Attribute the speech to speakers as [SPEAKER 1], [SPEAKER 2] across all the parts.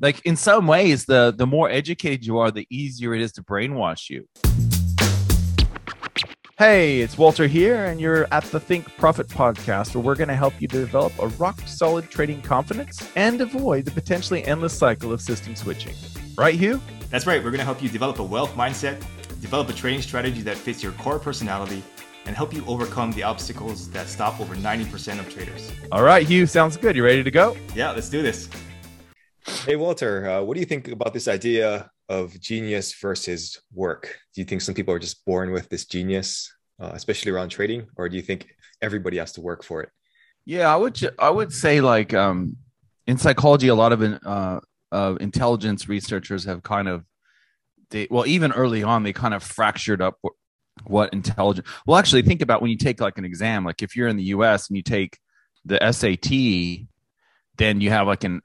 [SPEAKER 1] like in some ways the the more educated you are the easier it is to brainwash you. Hey it's walter here and you're at the think profit podcast where we're going to help you develop a rock solid trading confidence and avoid the potentially endless cycle of system switching. Right hugh?
[SPEAKER 2] That's right. We're going to help you develop a wealth mindset develop a trading strategy that fits your core personality and help you overcome the obstacles that stop over 90% of traders.
[SPEAKER 1] All right hugh sounds good. You ready to go?
[SPEAKER 2] Yeah let's do this
[SPEAKER 3] Hey, Walter, uh, what do you think about this idea of genius versus work? Do you think some people are just born with this genius, uh, especially around trading, or do you think everybody has to work for it?
[SPEAKER 1] Yeah, I would. I would say like um, in psychology, a lot of uh, uh, intelligence researchers have kind of, they well, even early on, they kind of fractured up what, what intelligence. Well, actually, think about when you take like an exam. Like if you're in the U.S. and you take the SAT, then you have like an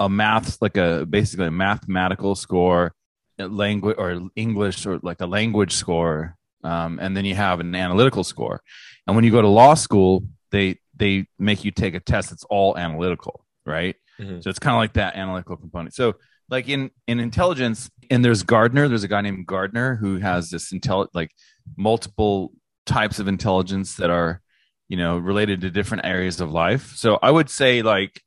[SPEAKER 1] a, math like a basically a mathematical score language or english or like a language score um, and then you have an analytical score. And when you go to law school they they make you take a test that's all analytical right? Mm-hmm. so it's kind of like that analytical component. So like in in intelligence and there's gardner there's a guy named gardner who has this intel like multiple types of intelligence that are you know related to different areas of life. So i would say like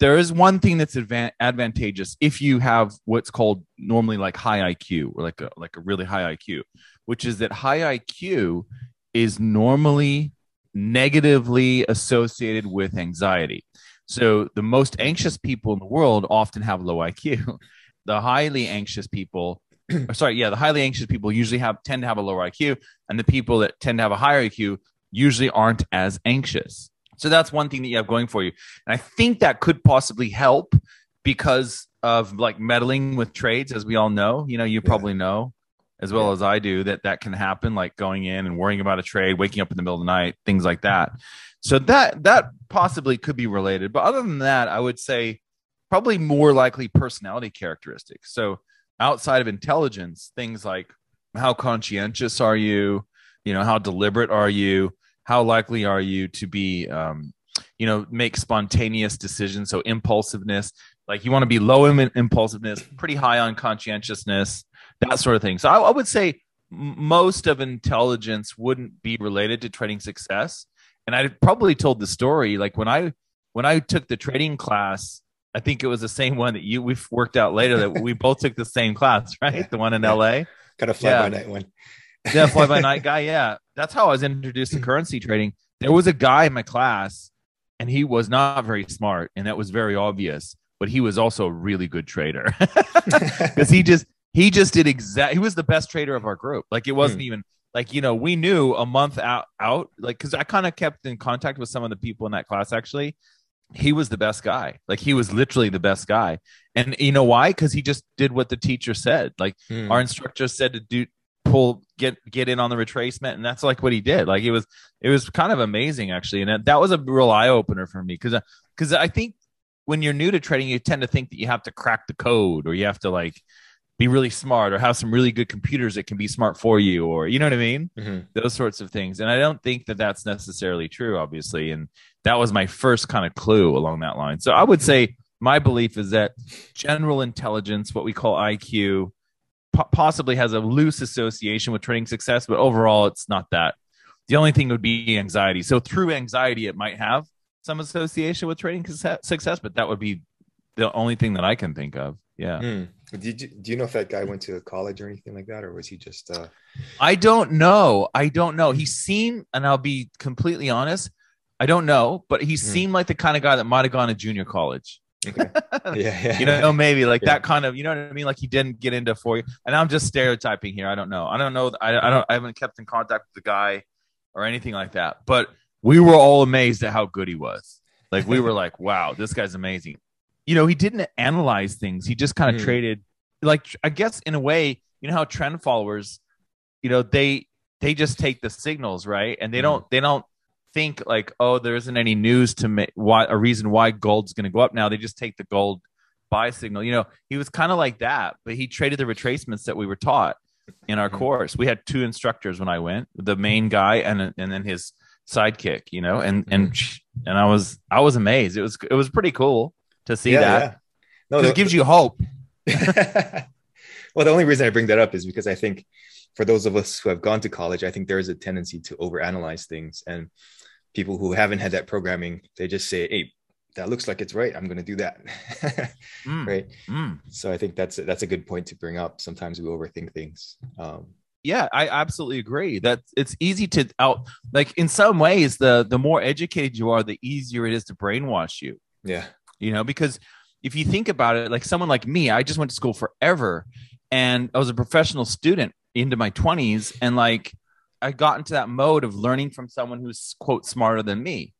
[SPEAKER 1] there is one thing that's advan- advantageous if you have what's called normally like high IQ or like a like a really high IQ, which is that high IQ is normally negatively associated with anxiety. So the most anxious people in the world often have low IQ. The highly anxious people, sorry, yeah, the highly anxious people usually have tend to have a lower IQ, and the people that tend to have a higher IQ usually aren't as anxious. So that's one thing that you have going for you. And I think that could possibly help because of like meddling with trades, as we all know. You know, you yeah. probably know as well yeah. as I do that that can happen, like going in and worrying about a trade, waking up in the middle of the night, things like that. So that that possibly could be related. But other than that, I would say probably more likely personality characteristics. So outside of intelligence, things like how conscientious are you? You know, how deliberate are you? How likely are you to be um, you know make spontaneous decisions? So impulsiveness like you want to be low in impulsiveness pretty high on conscientiousness that sort of thing. So I, I would say most of intelligence wouldn't be related to trading success. And i probably told the story like when i when i took the trading class i think it was the same one that you we've worked out later that we both took the same class right? Yeah. the one in la
[SPEAKER 3] kind of fly yeah. by night one
[SPEAKER 1] yeah, fly by night guy. Yeah, that's how I was introduced to currency trading. There was a guy in my class, and he was not very smart, and that was very obvious. But he was also a really good trader because he just he just did exact. He was the best trader of our group. Like it wasn't hmm. even like you know we knew a month out out like because I kind of kept in contact with some of the people in that class actually. He was the best guy. Like he was literally the best guy. And you know why? Because he just did what the teacher said. Like hmm. our instructor said to do pull get get in on the retracement. And that's like what he did. Like it was it was kind of amazing actually. And that was a real eye-opener for me because because i think when you're new to trading you tend to think that you have to crack the code or you have to like be really smart or have some really good computers that can be smart for you or you know what i mean? Mm-hmm. those sorts of things. And i don't think that that's necessarily true obviously. And that was my first kind of clue along that line. So i would say my belief is that general intelligence what we call iq possibly has a loose association with trading success, but overall, it's not that. The only thing would be anxiety. So through anxiety, it might have some association with trading success, but that would be the only thing that I can think of. Yeah. Mm.
[SPEAKER 3] Did you, do you know if that guy went to college or anything like that, or was he just? Uh...
[SPEAKER 1] I don't know. I don't know. He seemed, and I'll be completely honest, I don't know, but he mm. seemed like the kind of guy that might have gone to junior college. Okay. Yeah, yeah. you know, maybe like yeah. that kind of, you know what I mean? Like he didn't get into four. And I'm just stereotyping here. I don't know. I don't know. I, I don't. I haven't kept in contact with the guy or anything like that. But we were all amazed at how good he was. Like we were like, wow, this guy's amazing. You know, he didn't analyze things. He just kind of mm. traded. Like I guess in a way, you know how trend followers, you know, they they just take the signals right, and they mm. don't they don't think like, oh, there isn't any news to make why a reason why gold's going to go up now. They just take the gold buy signal. You know, he was kind of like that, but he traded the retracements that we were taught in our mm-hmm. course. We had two instructors when I went, the main guy and and then his sidekick, you know, and and mm-hmm. and I was I was amazed. It was it was pretty cool to see yeah, that. Yeah.
[SPEAKER 3] no, the-
[SPEAKER 1] it gives you hope.
[SPEAKER 3] well, the only reason I bring that up is because I think for those of us who have gone to college, I think there is a tendency to overanalyze things. And people who haven't had that programming, they just say, hey, that looks like it's right. I'm going to do that.
[SPEAKER 1] Mm,
[SPEAKER 3] right.
[SPEAKER 1] mm.
[SPEAKER 3] So I think that's a, that's a good point to bring up. Sometimes we overthink things. Um,
[SPEAKER 1] Yeah, I absolutely agree that it's easy to out like in some ways the the more educated you are, the easier it is to brainwash you.
[SPEAKER 3] yeah.
[SPEAKER 1] you know because if you think about it like someone like me i just went to school forever and i was a professional student into my 20s and like i got into that mode of learning from someone who's quote smarter than me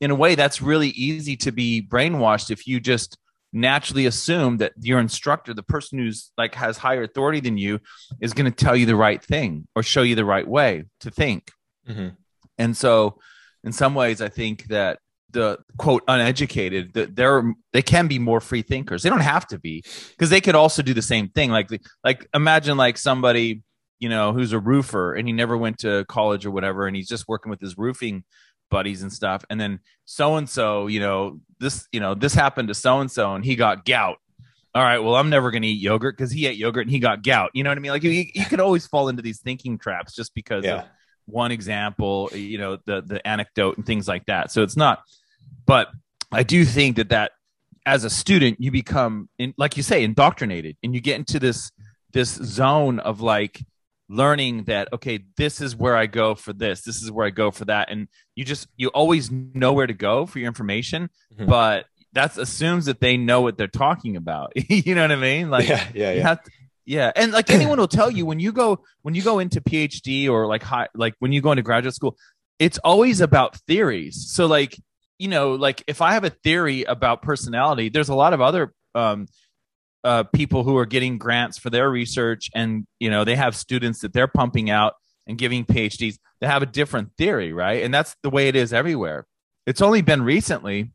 [SPEAKER 1] in a way that's really easy to be brainwashed if you just naturally assume that your instructor the person who's like has higher authority than you is going to tell you the right thing or show you the right way to think
[SPEAKER 3] Mhm.
[SPEAKER 1] and so, in some ways, I think that the quote uneducated, that they're they can be more free thinkers. They don't have to be because they could also do the same thing. Like like imagine like somebody you know who's a roofer and he never went to college or whatever, and he's just working with his roofing buddies and stuff. And then so and so, you know this you know this happened to so and so, and he got gout. All right, well, I'm never going to eat yogurt because he ate yogurt and he got gout. You know what I mean? Like you, you could always fall into these thinking traps just because of one example, you know, the the anecdote and things like that. So it's not, but I do think that that as a student you become, in, like you say, indoctrinated, and you get into this this zone of like learning that okay, this is where I go for this, this is where I go for that, and you just you always know where to go for your information,
[SPEAKER 3] Mhm.
[SPEAKER 1] but that assumes that they know what they're talking about. you know what I mean? Like
[SPEAKER 3] yeah. Yeah. Yeah.
[SPEAKER 1] to- yeah, and like anyone will tell you when you go when you go into PhD or like high like when you go into graduate school, it's always about theories. So like you know like if I have a theory about personality, there's a lot of other um, uh, people who are getting grants for their research, and you know they have students that they're pumping out and giving PhDs that have a different theory, right? And that's the way it is everywhere. It's only been recently,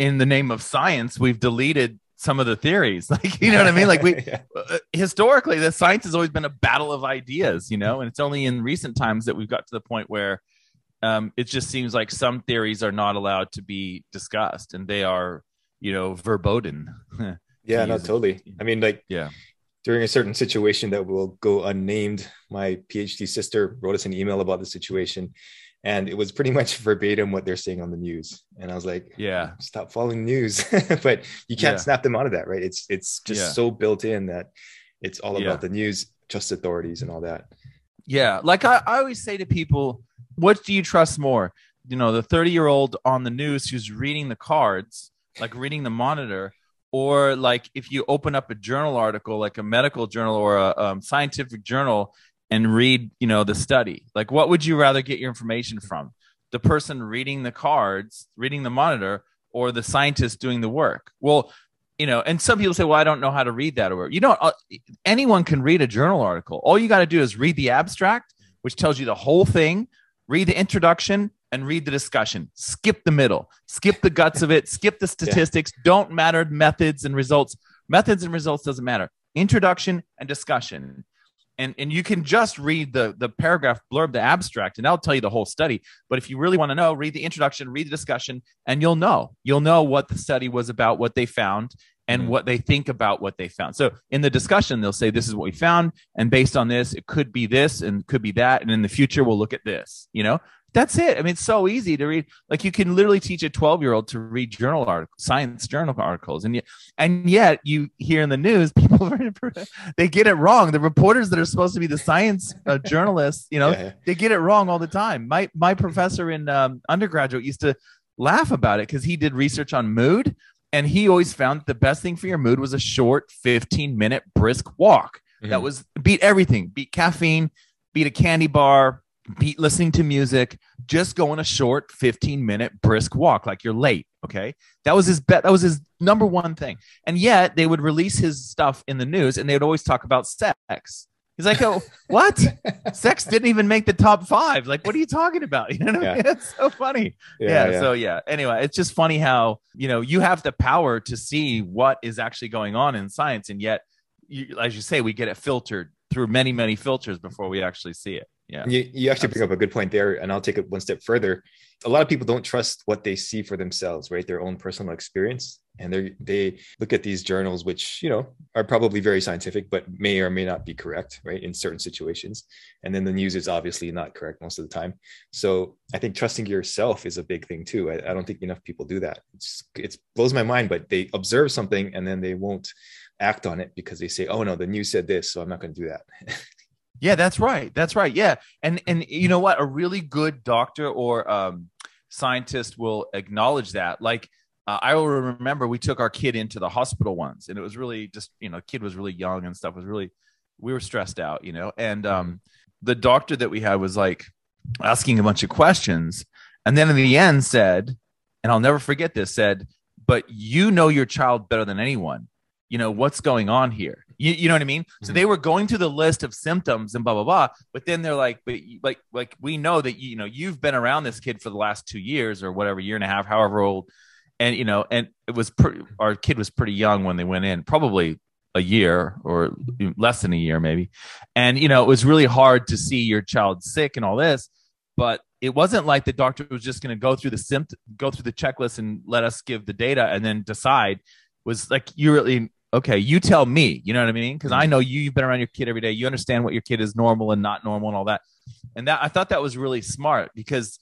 [SPEAKER 1] in the name of science, we've deleted some of the theories. Like you know what I mean? Like we
[SPEAKER 3] yeah.
[SPEAKER 1] uh, historically the science has always been a battle of ideas you know and it's only in recent times that we've got to the point where um, it just seems like some theories are not allowed to be discussed and they are you know verboten
[SPEAKER 3] Yeah, no, totally. I mean, like
[SPEAKER 1] yeah
[SPEAKER 3] during a certain situation that will go unnamed, my PhD sister wrote us an email about the situation, and it was pretty much verbatim what they're saying on the news. And I was like,
[SPEAKER 1] yeah
[SPEAKER 3] stop following news. but you can't
[SPEAKER 1] Yeah.
[SPEAKER 3] snap them out of that, right? It's it's just
[SPEAKER 1] Yeah.
[SPEAKER 3] so built in that it's all
[SPEAKER 1] Yeah.
[SPEAKER 3] about the news, trust authorities, and all that.
[SPEAKER 1] yeah like I, I always say to people what do you trust more you know the 30 year old on the news who's reading the cards like reading the monitor or like if you open up a journal article like a medical journal or a um, scientific journal and read you know the study like what would you rather get your information from? The person reading the cards reading the monitor or the scientist doing the work? Well you know and some people say well i don't know how to read that or you don't uh, anyone can read a journal article. All you got to do is read the abstract which tells you the whole thing read the introduction and read the discussion. Skip the middle. Skip the guts of it. Skip the statistics. Don't matter methods and results. Methods and results doesn't matter. Introduction and discussion. And and you can just read the the paragraph blurb the abstract and that'll tell you the whole study. But if you really want to know read the introduction read the discussion and you'll know. You'll know what the study was about what they found and
[SPEAKER 3] Mhm.
[SPEAKER 1] what they think about what they found. So in the discussion they'll say this is what we found and based on this it could be this and could be that and in the future we'll look at this you know that's it. I mean it's so easy to read like you can literally teach a 12 year old to read journal articles science journal articles and yet and yet you hear in the news people they get it wrong. The reporters that are supposed to be the science uh, journalists you know
[SPEAKER 3] Yeah, yeah.
[SPEAKER 1] they get it wrong all the time. My my professor in um, undergraduate used to laugh about it because he did research on mood and he always found the best thing for your mood was a short 15 minute brisk walk. That
[SPEAKER 3] Mhm.
[SPEAKER 1] was beat everything. Beat caffeine beat a candy bar beat listening to music just go on a short 15 minute brisk walk like you're late okay? That was his bet that was his number one thing. And yet they would release his stuff in the news and they would always talk about sex. He's like oh what? Sex didn't even make the top five. Like what are you talking about? You know what I mean? it's so funny. Yeah, so yeah. Anyway it's just funny how you know you have the power to see what is actually going on in science and yet you, as you say we get it filtered through many many filters before we actually see it yeah.
[SPEAKER 3] You, you actually bring up a good point there, and I'll take it one step further. A lot of people don't trust what they see for themselves, right? Their own personal experience. and they they look at these journals which you know are probably very scientific but may or may not be correct right in certain situations. And then the news is obviously not correct most of the time. So i think trusting yourself is a big thing too. I, I don't think enough people do that. It's it blows my mind but they observe something and then they won't act on it because they say oh no the news said this so i'm not going to do that
[SPEAKER 1] yeah that's right that's right yeah and and you know what a really good doctor or um scientist will acknowledge that like uh, I will remember we took our kid into the hospital once, and it was really just you know, kid was really young and stuff was really, we were stressed out, you know, and um, the doctor that we had was like asking a bunch of questions, and then in the end said, and I'll never forget this, said, "But you know your child better than anyone. You know what's going on here. You, you know what I mean? Mm-hmm. So they were going through the list of symptoms and blah blah blah. But then they're like, but like like we know that you know you've been around this kid for the last two years or whatever year and a half, however old." and you know, and it was pre- our kid was pretty young when they went in, probably a year or less than a year, maybe. And you know, it was really hard to see your child sick and all this, but it wasn't like the doctor was just going to go through the symptom, go through the checklist and let us give the data and then decide. It was like you really okay, you tell me, you know what I mean? Because I mm-hmm. know you, you've been around your kid every day. You understand what your kid is normal and not normal and all that. And that I thought that was really smart because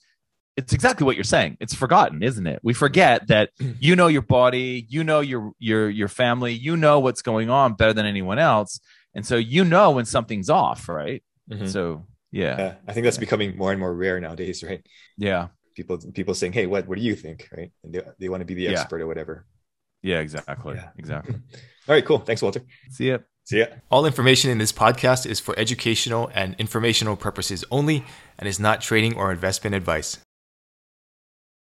[SPEAKER 1] it's exactly what you're saying. It's forgotten, isn't it? We forget that you know your body, you know your your your family, you know what's going on better than anyone else, and so you know when something's off, right? Mm-hmm. So yeah. yeah,
[SPEAKER 3] I think that's becoming more and more rare nowadays, right?
[SPEAKER 1] Yeah,
[SPEAKER 3] people people saying, "Hey, what what do you think?" Right? And they they want to be the expert
[SPEAKER 1] yeah.
[SPEAKER 3] or whatever.
[SPEAKER 1] Yeah, exactly. Yeah. Exactly.
[SPEAKER 3] All right, cool. Thanks, Walter.
[SPEAKER 1] See ya.
[SPEAKER 3] See ya.
[SPEAKER 2] All information in this podcast is for educational and informational purposes only and is not trading or investment advice.